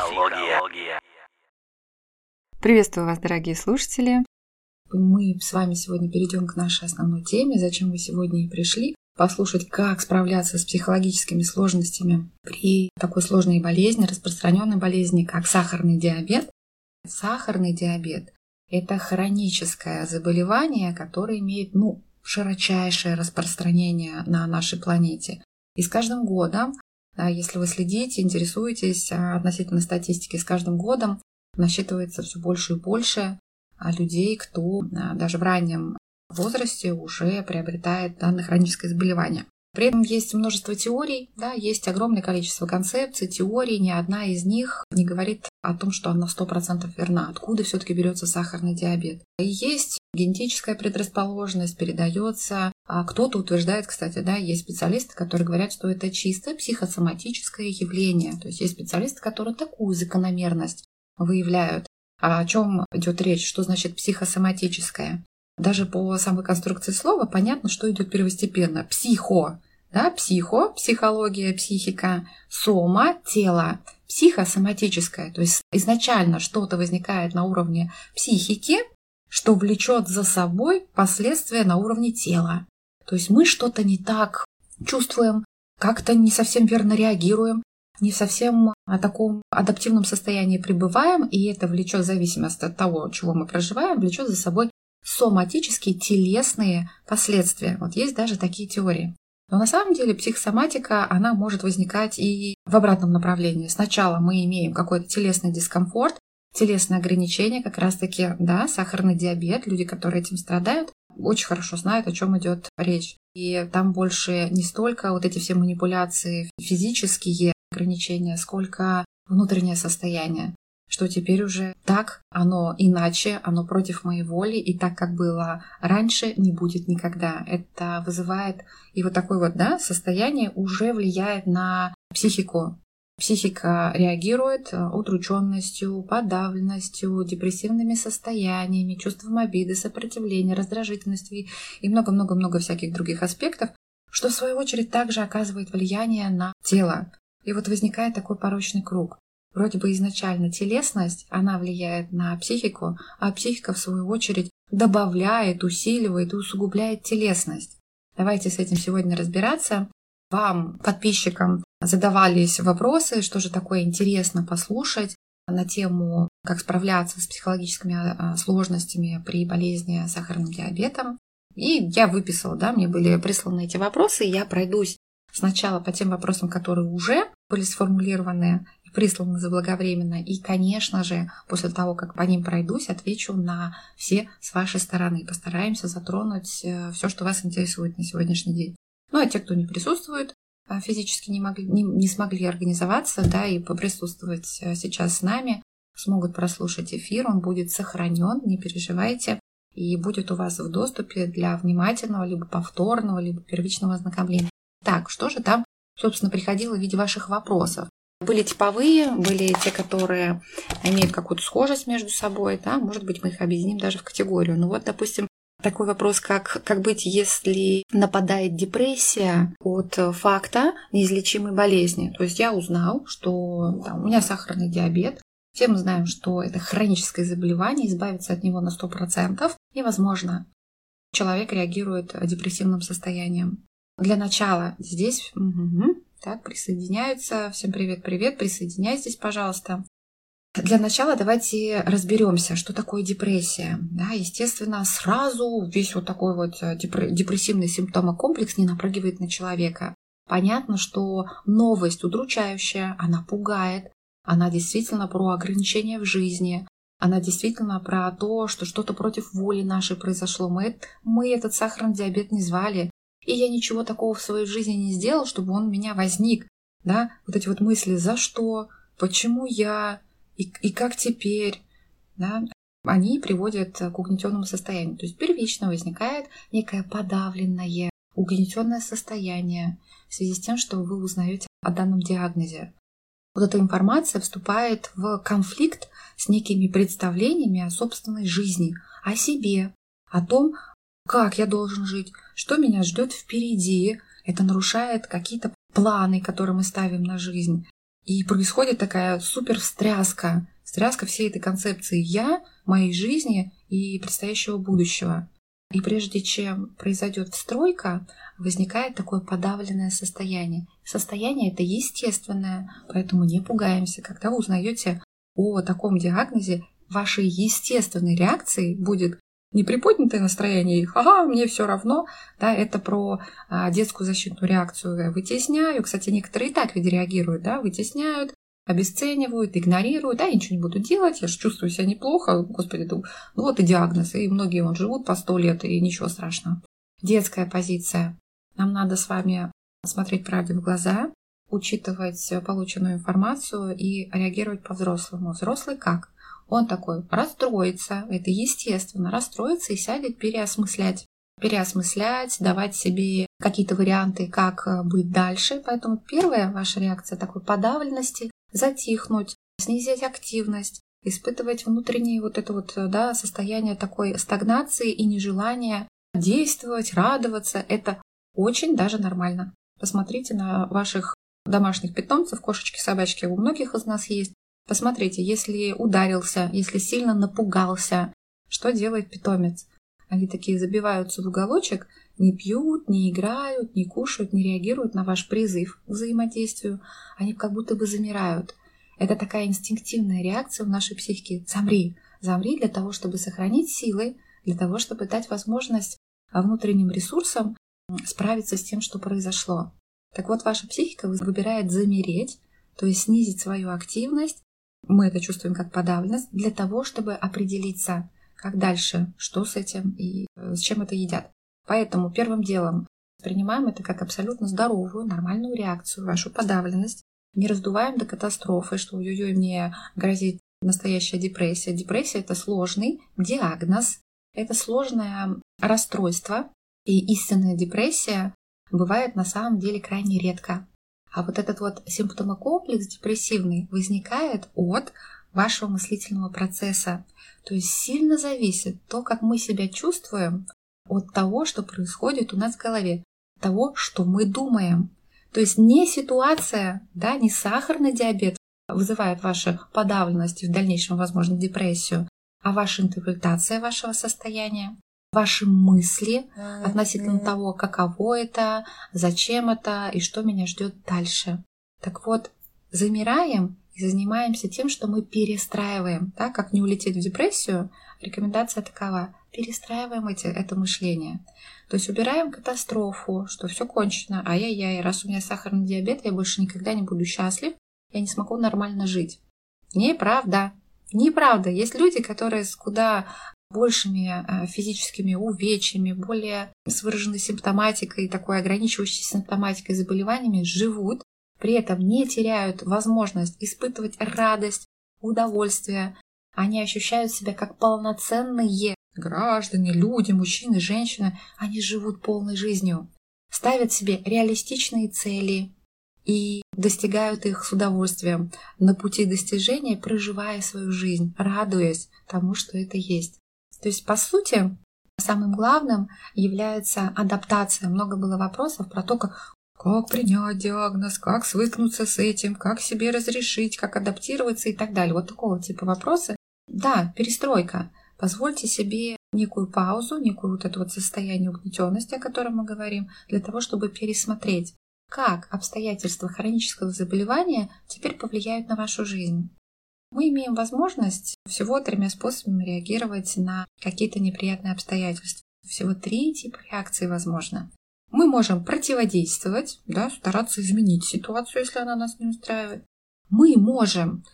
Психология. Приветствую вас, дорогие слушатели. Мы с вами сегодня перейдем к нашей основной теме, зачем вы сегодня и пришли, послушать, как справляться с психологическими сложностями при такой сложной болезни, распространенной болезни, как сахарный диабет. Сахарный диабет – это хроническое заболевание, которое имеет ну, широчайшее распространение на нашей планете. И с каждым годом если вы следите, интересуетесь а, относительно статистики, с каждым годом насчитывается все больше и больше а, людей, кто а, даже в раннем возрасте уже приобретает данное хроническое заболевание. При этом есть множество теорий, да, есть огромное количество концепций, теорий, ни одна из них не говорит о том, что она 100% верна. Откуда все-таки берется сахарный диабет? И есть генетическая предрасположенность, передается. А кто-то утверждает, кстати, да, есть специалисты, которые говорят, что это чисто психосоматическое явление. То есть есть специалисты, которые такую закономерность выявляют. А о чем идет речь? Что значит психосоматическое? даже по самой конструкции слова понятно, что идет первостепенно. Психо, да, психо, психология, психика, сома, тело, психосоматическое. То есть изначально что-то возникает на уровне психики, что влечет за собой последствия на уровне тела. То есть мы что-то не так чувствуем, как-то не совсем верно реагируем, не совсем о таком адаптивном состоянии пребываем, и это влечет в зависимости от того, чего мы проживаем, влечет за собой соматические телесные последствия. Вот есть даже такие теории. Но на самом деле психосоматика, она может возникать и в обратном направлении. Сначала мы имеем какой-то телесный дискомфорт, телесные ограничения, как раз-таки, да, сахарный диабет, люди, которые этим страдают, очень хорошо знают, о чем идет речь. И там больше не столько вот эти все манипуляции, физические ограничения, сколько внутреннее состояние что теперь уже так, оно иначе, оно против моей воли, и так, как было раньше, не будет никогда. Это вызывает, и вот такое вот да, состояние уже влияет на психику. Психика реагирует э, удрученностью, подавленностью, депрессивными состояниями, чувством обиды, сопротивления, раздражительностью и много-много-много всяких других аспектов, что в свою очередь также оказывает влияние на тело. И вот возникает такой порочный круг. Вроде бы изначально телесность, она влияет на психику, а психика, в свою очередь, добавляет, усиливает и усугубляет телесность. Давайте с этим сегодня разбираться. Вам, подписчикам, задавались вопросы, что же такое интересно послушать на тему, как справляться с психологическими а, сложностями при болезни сахарным диабетом. И я выписала, да, мне были присланы эти вопросы, и я пройдусь сначала по тем вопросам, которые уже были сформулированы присланы заблаговременно. И, конечно же, после того, как по ним пройдусь, отвечу на все с вашей стороны. Постараемся затронуть э, все, что вас интересует на сегодняшний день. Ну а те, кто не присутствует, э, физически не, могли, не, не смогли организоваться, да, и поприсутствовать э, сейчас с нами, смогут прослушать эфир, он будет сохранен, не переживайте, и будет у вас в доступе для внимательного, либо повторного, либо первичного ознакомления. Так, что же там, собственно, приходило в виде ваших вопросов? Были типовые, были те, которые имеют какую-то схожесть между собой, да, может быть, мы их объединим даже в категорию. Ну вот, допустим, такой вопрос, как, как быть, если нападает депрессия от факта неизлечимой болезни. То есть я узнал, что там, у меня сахарный диабет, все мы знаем, что это хроническое заболевание, избавиться от него на 100% невозможно. Человек реагирует депрессивным состоянием. Для начала здесь угу, так, присоединяются. Всем привет-привет, присоединяйтесь, пожалуйста. Для начала давайте разберемся, что такое депрессия. Да, естественно, сразу весь вот такой вот э, депрессивный симптомокомплекс не напрыгивает на человека. Понятно, что новость удручающая, она пугает, она действительно про ограничения в жизни, она действительно про то, что что-то против воли нашей произошло. Мы, мы этот сахарный диабет не звали, и я ничего такого в своей жизни не сделал, чтобы он у меня возник. Да, вот эти вот мысли, за что, почему я, и, и как теперь, да, они приводят к угнетенному состоянию. То есть первично возникает некое подавленное, угнетенное состояние в связи с тем, что вы узнаете о данном диагнозе. Вот эта информация вступает в конфликт с некими представлениями о собственной жизни, о себе, о том, как я должен жить, что меня ждет впереди. Это нарушает какие-то планы, которые мы ставим на жизнь. И происходит такая супер встряска, встряска всей этой концепции «я», моей жизни и предстоящего будущего. И прежде чем произойдет встройка, возникает такое подавленное состояние. Состояние это естественное, поэтому не пугаемся. Когда вы узнаете о таком диагнозе, вашей естественной реакцией будет не приподнятое настроение, ага, мне все равно, да, это про а, детскую защитную реакцию. Вытесняю, кстати, некоторые и так ведь реагируют, да, вытесняют, обесценивают, игнорируют, да, я ничего не буду делать, я же чувствую себя неплохо, господи, ну вот и диагноз, и многие вон живут по сто лет, и ничего страшного. Детская позиция. Нам надо с вами смотреть правде в глаза, учитывать полученную информацию и реагировать по-взрослому. Взрослый как? Он такой расстроится, это естественно, расстроится и сядет переосмыслять. Переосмыслять, давать себе какие-то варианты, как э, быть дальше. Поэтому первая ваша реакция такой подавленности, затихнуть, снизить активность, испытывать внутреннее вот это вот да, состояние такой стагнации и нежелания действовать, радоваться. Это очень даже нормально. Посмотрите на ваших домашних питомцев, кошечки, собачки, у многих из нас есть. Посмотрите, если ударился, если сильно напугался, что делает питомец? Они такие забиваются в уголочек, не пьют, не играют, не кушают, не реагируют на ваш призыв к взаимодействию. Они как будто бы замирают. Это такая инстинктивная реакция в нашей психике. Замри, замри для того, чтобы сохранить силы, для того, чтобы дать возможность внутренним ресурсам справиться с тем, что произошло. Так вот, ваша психика выбирает замереть, то есть снизить свою активность мы это чувствуем как подавленность для того, чтобы определиться, как дальше, что с этим и э, с чем это едят. Поэтому первым делом принимаем это как абсолютно здоровую, нормальную реакцию, вашу подавленность. Не раздуваем до катастрофы, что ой-ой, мне грозит настоящая депрессия. Депрессия – это сложный диагноз, это сложное расстройство, и истинная депрессия бывает на самом деле крайне редко. А вот этот вот симптомокомплекс депрессивный возникает от вашего мыслительного процесса. То есть сильно зависит то, как мы себя чувствуем, от того, что происходит у нас в голове, того, что мы думаем. То есть не ситуация, да, не сахарный диабет вызывает вашу подавленность и в дальнейшем, возможно, депрессию, а ваша интерпретация вашего состояния, ваши мысли относительно того, каково это, зачем это и что меня ждет дальше. Так вот, замираем и занимаемся тем, что мы перестраиваем. Да? Как не улететь в депрессию, рекомендация такова. Перестраиваем эти, это мышление. То есть убираем катастрофу, что все кончено, ай-яй-яй, раз у меня сахарный диабет, я больше никогда не буду счастлив, я не смогу нормально жить. Неправда. Неправда. Есть люди, которые с куда большими э, физическими увечьями, более с выраженной симптоматикой, такой ограничивающей симптоматикой заболеваниями живут, при этом не теряют возможность испытывать радость, удовольствие. Они ощущают себя как полноценные граждане, люди, мужчины, женщины. Они живут полной жизнью, ставят себе реалистичные цели и достигают их с удовольствием на пути достижения, проживая свою жизнь, радуясь тому, что это есть. То есть, по сути, самым главным является адаптация. Много было вопросов про то, как, как принять диагноз, как свыкнуться с этим, как себе разрешить, как адаптироваться и так далее. Вот такого типа вопросы. Да, перестройка. Позвольте себе некую паузу, некую вот это вот состояние угнетенности, о котором мы говорим, для того, чтобы пересмотреть, как обстоятельства хронического заболевания теперь повлияют на вашу жизнь. Мы имеем возможность всего тремя способами реагировать на какие-то неприятные обстоятельства. Всего три типа реакции возможно. Мы можем противодействовать, да, стараться изменить ситуацию, если она нас не устраивает. Мы можем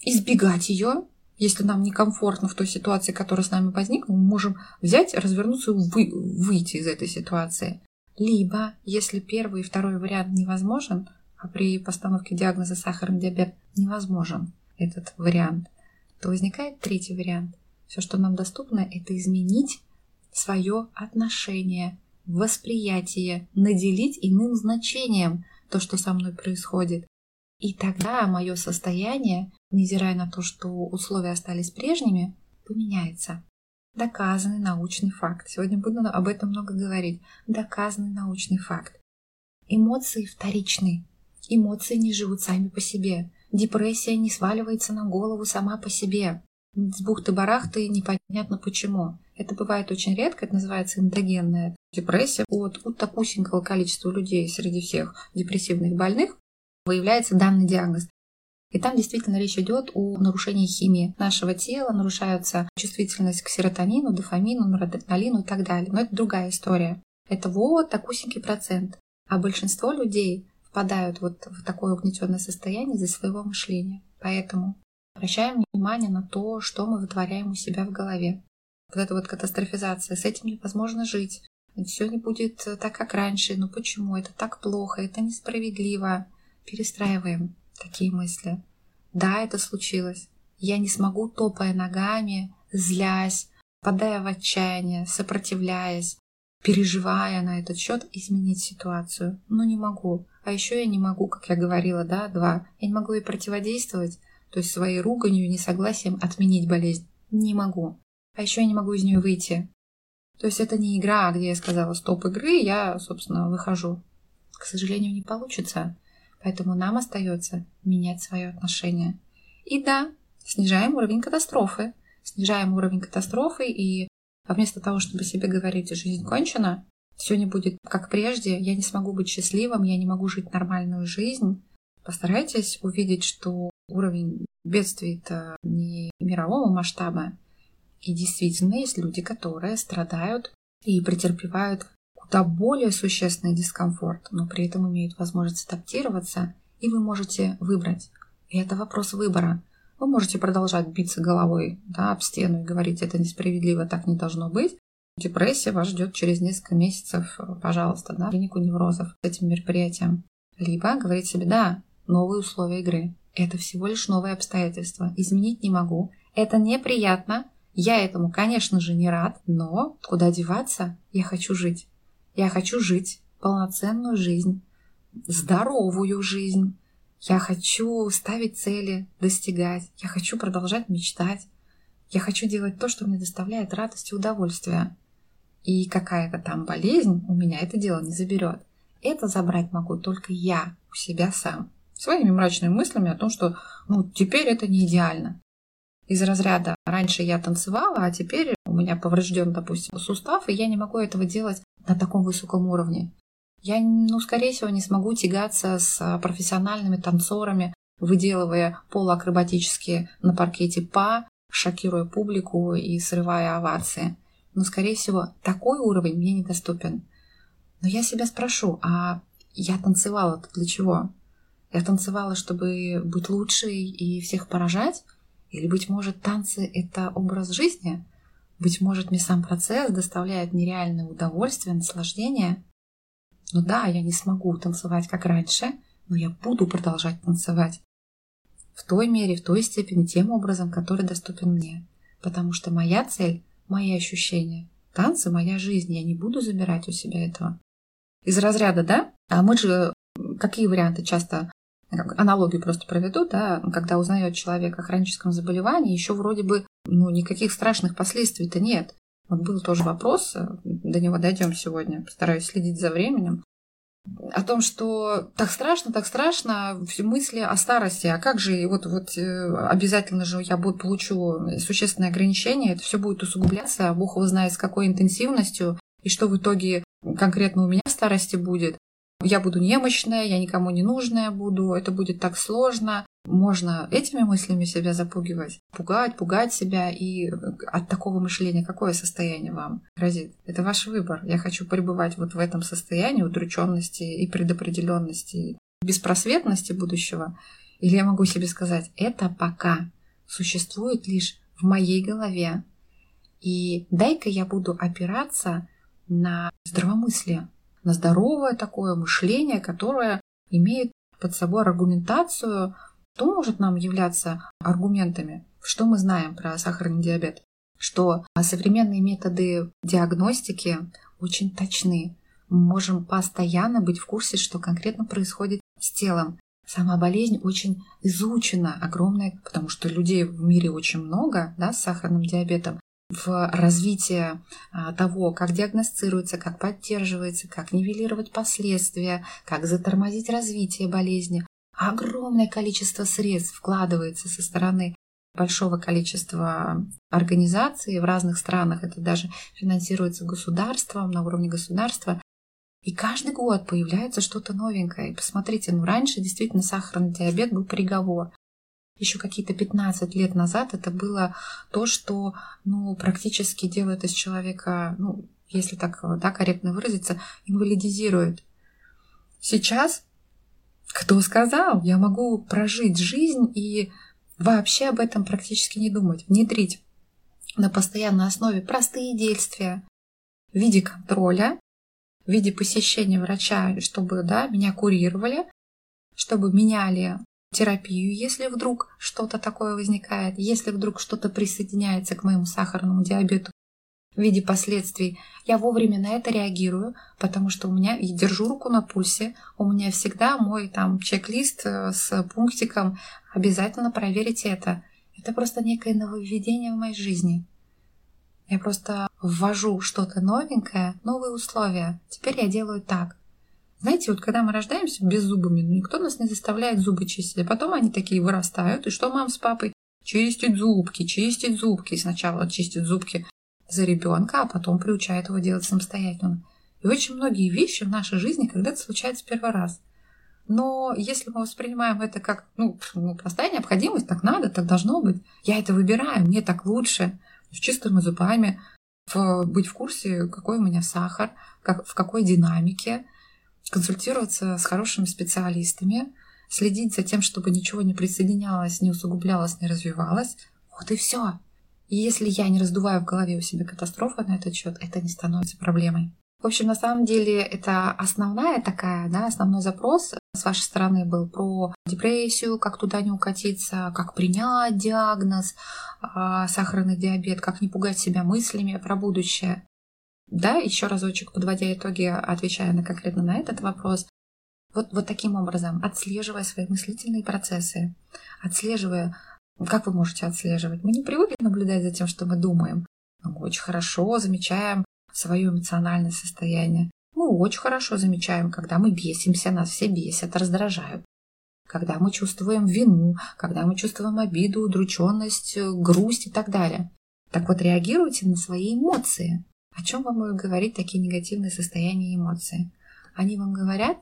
избегать ее, если нам некомфортно в той ситуации, которая с нами возникла, мы можем взять, развернуться и вы, выйти из этой ситуации. Либо, если первый и второй вариант невозможен, а при постановке диагноза сахарный диабет невозможен, этот вариант, то возникает третий вариант. Все, что нам доступно, это изменить свое отношение, восприятие, наделить иным значением то, что со мной происходит. И тогда мое состояние, невзирая на то, что условия остались прежними, поменяется. Доказанный научный факт. Сегодня буду об этом много говорить. Доказанный научный факт. Эмоции вторичны. Эмоции не живут сами по себе. Депрессия не сваливается на голову сама по себе. С бухты-барахты непонятно почему. Это бывает очень редко, это называется эндогенная депрессия. Вот у такусенького количества людей среди всех депрессивных больных выявляется данный диагноз. И там действительно речь идет о нарушении химии нашего тела, нарушается чувствительность к серотонину, дофамину, норадреналину и так далее. Но это другая история. Это вот такусенький процент. А большинство людей впадают вот в такое угнетенное состояние из-за своего мышления. Поэтому обращаем внимание на то, что мы вытворяем у себя в голове. Вот эта вот катастрофизация, с этим невозможно жить. Все не будет так, как раньше. Ну почему? Это так плохо, это несправедливо. Перестраиваем такие мысли. Да, это случилось. Я не смогу, топая ногами, злясь, падая в отчаяние, сопротивляясь, переживая на этот счет, изменить ситуацию. Но не могу. А еще я не могу, как я говорила, да, два, я не могу ей противодействовать, то есть своей руганью, несогласием отменить болезнь. Не могу. А еще я не могу из нее выйти. То есть это не игра, где я сказала стоп игры, я, собственно, выхожу. К сожалению, не получится. Поэтому нам остается менять свое отношение. И да, снижаем уровень катастрофы. Снижаем уровень катастрофы, и вместо того, чтобы себе говорить, жизнь кончена, все не будет как прежде, я не смогу быть счастливым, я не могу жить нормальную жизнь. Постарайтесь увидеть, что уровень бедствий-то не мирового масштаба. И действительно есть люди, которые страдают и претерпевают куда более существенный дискомфорт, но при этом имеют возможность адаптироваться, и вы можете выбрать. И это вопрос выбора. Вы можете продолжать биться головой да, об стену и говорить, это несправедливо, так не должно быть, Депрессия вас ждет через несколько месяцев, пожалуйста, на клинику неврозов с этим мероприятием. Либо говорить себе, да, новые условия игры. Это всего лишь новые обстоятельства. Изменить не могу. Это неприятно. Я этому, конечно же, не рад, но куда деваться? Я хочу жить. Я хочу жить полноценную жизнь, здоровую жизнь. Я хочу ставить цели, достигать. Я хочу продолжать мечтать. Я хочу делать то, что мне доставляет радость и удовольствие и какая-то там болезнь у меня это дело не заберет. Это забрать могу только я у себя сам. Своими мрачными мыслями о том, что ну, теперь это не идеально. Из разряда раньше я танцевала, а теперь у меня поврежден, допустим, сустав, и я не могу этого делать на таком высоком уровне. Я, ну, скорее всего, не смогу тягаться с профессиональными танцорами, выделывая полуакробатические на паркете па, шокируя публику и срывая овации но, скорее всего, такой уровень мне недоступен. Но я себя спрошу, а я танцевала для чего? Я танцевала, чтобы быть лучшей и всех поражать? Или, быть может, танцы — это образ жизни? Быть может, мне сам процесс доставляет нереальное удовольствие, наслаждение? Ну да, я не смогу танцевать, как раньше, но я буду продолжать танцевать. В той мере, в той степени, тем образом, который доступен мне. Потому что моя цель мои ощущения. Танцы — моя жизнь, я не буду забирать у себя этого. Из разряда, да? А мы же какие варианты часто аналогию просто проведу, да, когда узнает человек о хроническом заболевании, еще вроде бы ну, никаких страшных последствий-то нет. Вот был тоже вопрос, до него дойдем сегодня, постараюсь следить за временем о том, что так страшно, так страшно, все мысли о старости, а как же, вот, вот э, обязательно же я буду, получу существенное ограничение, это все будет усугубляться, Бог его знает с какой интенсивностью, и что в итоге конкретно у меня в старости будет. Я буду немощная, я никому не нужная буду, это будет так сложно. Можно этими мыслями себя запугивать, пугать, пугать себя. И от такого мышления какое состояние вам грозит? Это ваш выбор. Я хочу пребывать вот в этом состоянии удрученности и предопределенности, беспросветности будущего. Или я могу себе сказать, это пока существует лишь в моей голове. И дай-ка я буду опираться на здравомыслие, на здоровое такое мышление, которое имеет под собой аргументацию, что может нам являться аргументами, что мы знаем про сахарный диабет, что современные методы диагностики очень точны. Мы можем постоянно быть в курсе, что конкретно происходит с телом. Сама болезнь очень изучена, огромная, потому что людей в мире очень много да, с сахарным диабетом в развитие а, того, как диагностируется, как поддерживается, как нивелировать последствия, как затормозить развитие болезни. Огромное количество средств вкладывается со стороны большого количества организаций в разных странах. Это даже финансируется государством, на уровне государства. И каждый год появляется что-то новенькое. И посмотрите, ну раньше действительно сахарный диабет был приговор. Еще какие-то 15 лет назад это было то, что ну, практически делает из человека, ну, если так да, корректно выразиться, инвалидизирует. Сейчас, кто сказал, я могу прожить жизнь и вообще об этом практически не думать, внедрить на постоянной основе простые действия в виде контроля, в виде посещения врача, чтобы да, меня курировали, чтобы меняли терапию, если вдруг что-то такое возникает, если вдруг что-то присоединяется к моему сахарному диабету в виде последствий, я вовремя на это реагирую, потому что у меня, я держу руку на пульсе, у меня всегда мой там чек-лист э, с пунктиком обязательно проверить это. Это просто некое нововведение в моей жизни. Я просто ввожу что-то новенькое, новые условия. Теперь я делаю так. Знаете, вот когда мы рождаемся без зубами, ну никто нас не заставляет зубы чистить, а потом они такие вырастают, и что мам с папой? Чистить зубки, чистить зубки. Сначала чистить зубки за ребенка, а потом приучает его делать самостоятельно. И очень многие вещи в нашей жизни когда-то случаются первый раз. Но если мы воспринимаем это как ну, ну, простая необходимость, так надо, так должно быть. Я это выбираю, мне так лучше. С чистыми зубами, в, быть в курсе, какой у меня сахар, как, в какой динамике, консультироваться с хорошими специалистами, следить за тем, чтобы ничего не присоединялось, не усугублялось, не развивалось. Вот и все. И если я не раздуваю в голове у себя катастрофы на этот счет, это не становится проблемой. В общем, на самом деле это основная такая, да, основной запрос с вашей стороны был про депрессию, как туда не укатиться, как принять диагноз, э, сахарный диабет, как не пугать себя мыслями про будущее. Да, еще разочек, подводя итоги, отвечая на конкретно на этот вопрос, вот, вот таким образом, отслеживая свои мыслительные процессы, отслеживая как вы можете отслеживать? Мы не привыкли наблюдать за тем, что мы думаем. мы очень хорошо замечаем свое эмоциональное состояние. Мы очень хорошо замечаем, когда мы бесимся, нас все бесят, раздражают. Когда мы чувствуем вину, когда мы чувствуем обиду, удрученность, грусть и так далее. Так вот, реагируйте на свои эмоции. О чем вам будут говорить такие негативные состояния и эмоции? Они вам говорят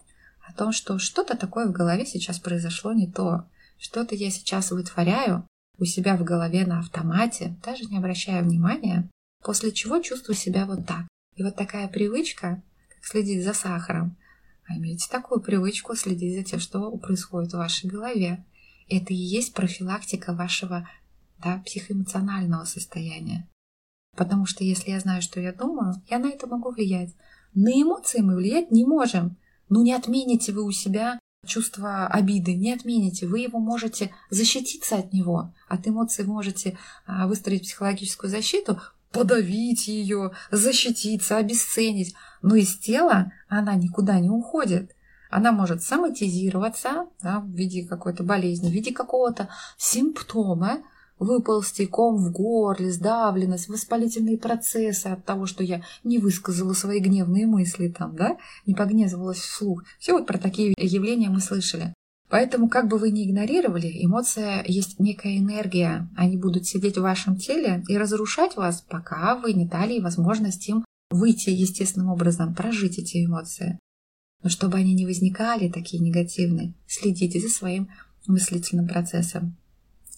о том, что что-то такое в голове сейчас произошло не то, что-то я сейчас вытворяю у себя в голове на автомате, даже не обращая внимания, после чего чувствую себя вот так. И вот такая привычка, как следить за сахаром, а имейте такую привычку следить за тем, что происходит в вашей голове. Это и есть профилактика вашего да, психоэмоционального состояния. Потому что если я знаю, что я думаю, я на это могу влиять. На эмоции мы влиять не можем. Ну не отмените вы у себя чувство обиды не отмените, вы его можете защититься от него, от эмоций можете а, выстроить психологическую защиту, подавить ее, защититься, обесценить. Но из тела она никуда не уходит. Она может соматизироваться да, в виде какой-то болезни, в виде какого-то симптома, выползти ком в горле, сдавленность, воспалительные процессы от того, что я не высказала свои гневные мысли там, да, не погневалась вслух. Все вот про такие явления мы слышали. Поэтому, как бы вы ни игнорировали, эмоция есть некая энергия. Они будут сидеть в вашем теле и разрушать вас, пока вы не дали возможность им выйти естественным образом, прожить эти эмоции. Но чтобы они не возникали, такие негативные, следите за своим мыслительным процессом.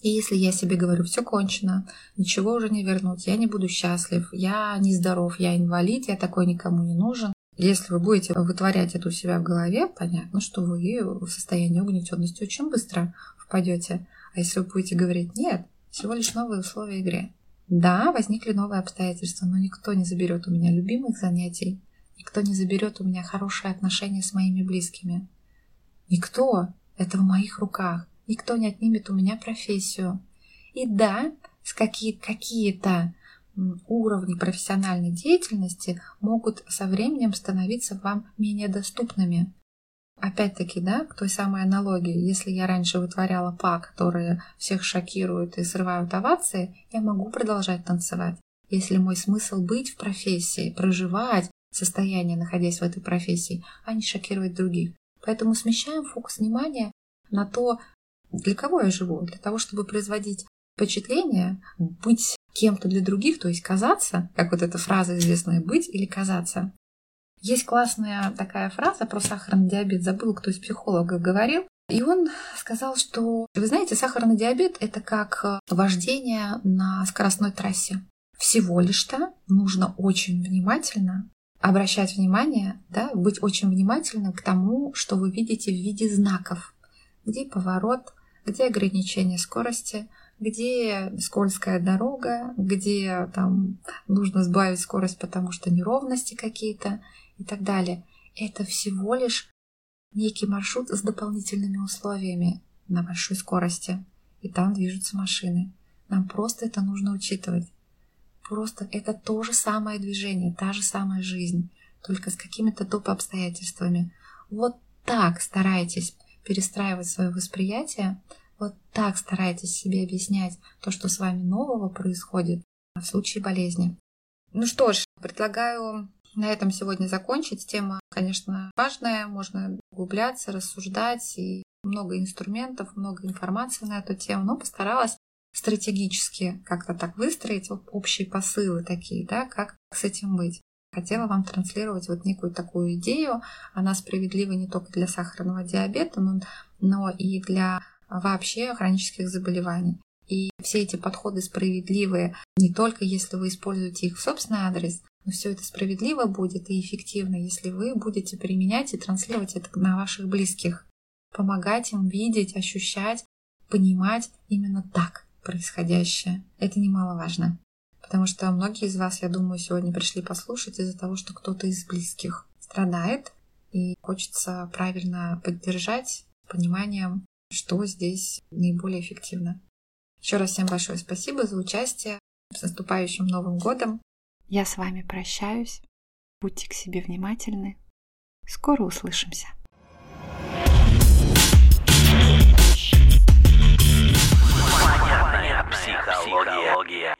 И если я себе говорю, все кончено, ничего уже не вернуть, я не буду счастлив, я нездоров, я инвалид, я такой никому не нужен, если вы будете вытворять это у себя в голове, понятно, что вы в состоянии угнетенности очень быстро впадете. А если вы будете говорить «нет», всего лишь новые условия игры. Да, возникли новые обстоятельства, но никто не заберет у меня любимых занятий, никто не заберет у меня хорошие отношения с моими близкими. Никто. Это в моих руках никто не отнимет у меня профессию. И да, с какие, какие-то уровни профессиональной деятельности могут со временем становиться вам менее доступными. Опять-таки, да, к той самой аналогии, если я раньше вытворяла па, которые всех шокируют и срывают овации, я могу продолжать танцевать. Если мой смысл быть в профессии, проживать состояние, находясь в этой профессии, а не шокировать других. Поэтому смещаем фокус внимания на то, для кого я живу, для того, чтобы производить впечатление, быть кем-то для других, то есть казаться, как вот эта фраза известная, быть или казаться. Есть классная такая фраза про сахарный диабет, забыла, кто из психологов говорил, и он сказал, что, вы знаете, сахарный диабет – это как вождение на скоростной трассе. Всего лишь-то нужно очень внимательно обращать внимание, да, быть очень внимательным к тому, что вы видите в виде знаков. Где поворот, где ограничение скорости, где скользкая дорога, где там нужно сбавить скорость, потому что неровности какие-то и так далее. Это всего лишь некий маршрут с дополнительными условиями на большой скорости. И там движутся машины. Нам просто это нужно учитывать. Просто это то же самое движение, та же самая жизнь, только с какими-то доп. обстоятельствами. Вот так старайтесь перестраивать свое восприятие, вот так старайтесь себе объяснять то, что с вами нового происходит в случае болезни. Ну что ж, предлагаю на этом сегодня закончить. Тема, конечно, важная, можно углубляться, рассуждать, и много инструментов, много информации на эту тему, но постаралась стратегически как-то так выстроить общие посылы такие, да, как с этим быть. Хотела вам транслировать вот некую такую идею. Она справедлива не только для сахарного диабета, но, но и для вообще хронических заболеваний. И все эти подходы справедливые не только если вы используете их в собственный адрес, но все это справедливо будет и эффективно, если вы будете применять и транслировать это на ваших близких. Помогать им видеть, ощущать, понимать именно так происходящее. Это немаловажно потому что многие из вас, я думаю, сегодня пришли послушать из-за того, что кто-то из близких страдает, и хочется правильно поддержать пониманием, что здесь наиболее эффективно. Еще раз всем большое спасибо за участие. С наступающим Новым годом! Я с вами прощаюсь. Будьте к себе внимательны. Скоро услышимся. Понятная психология.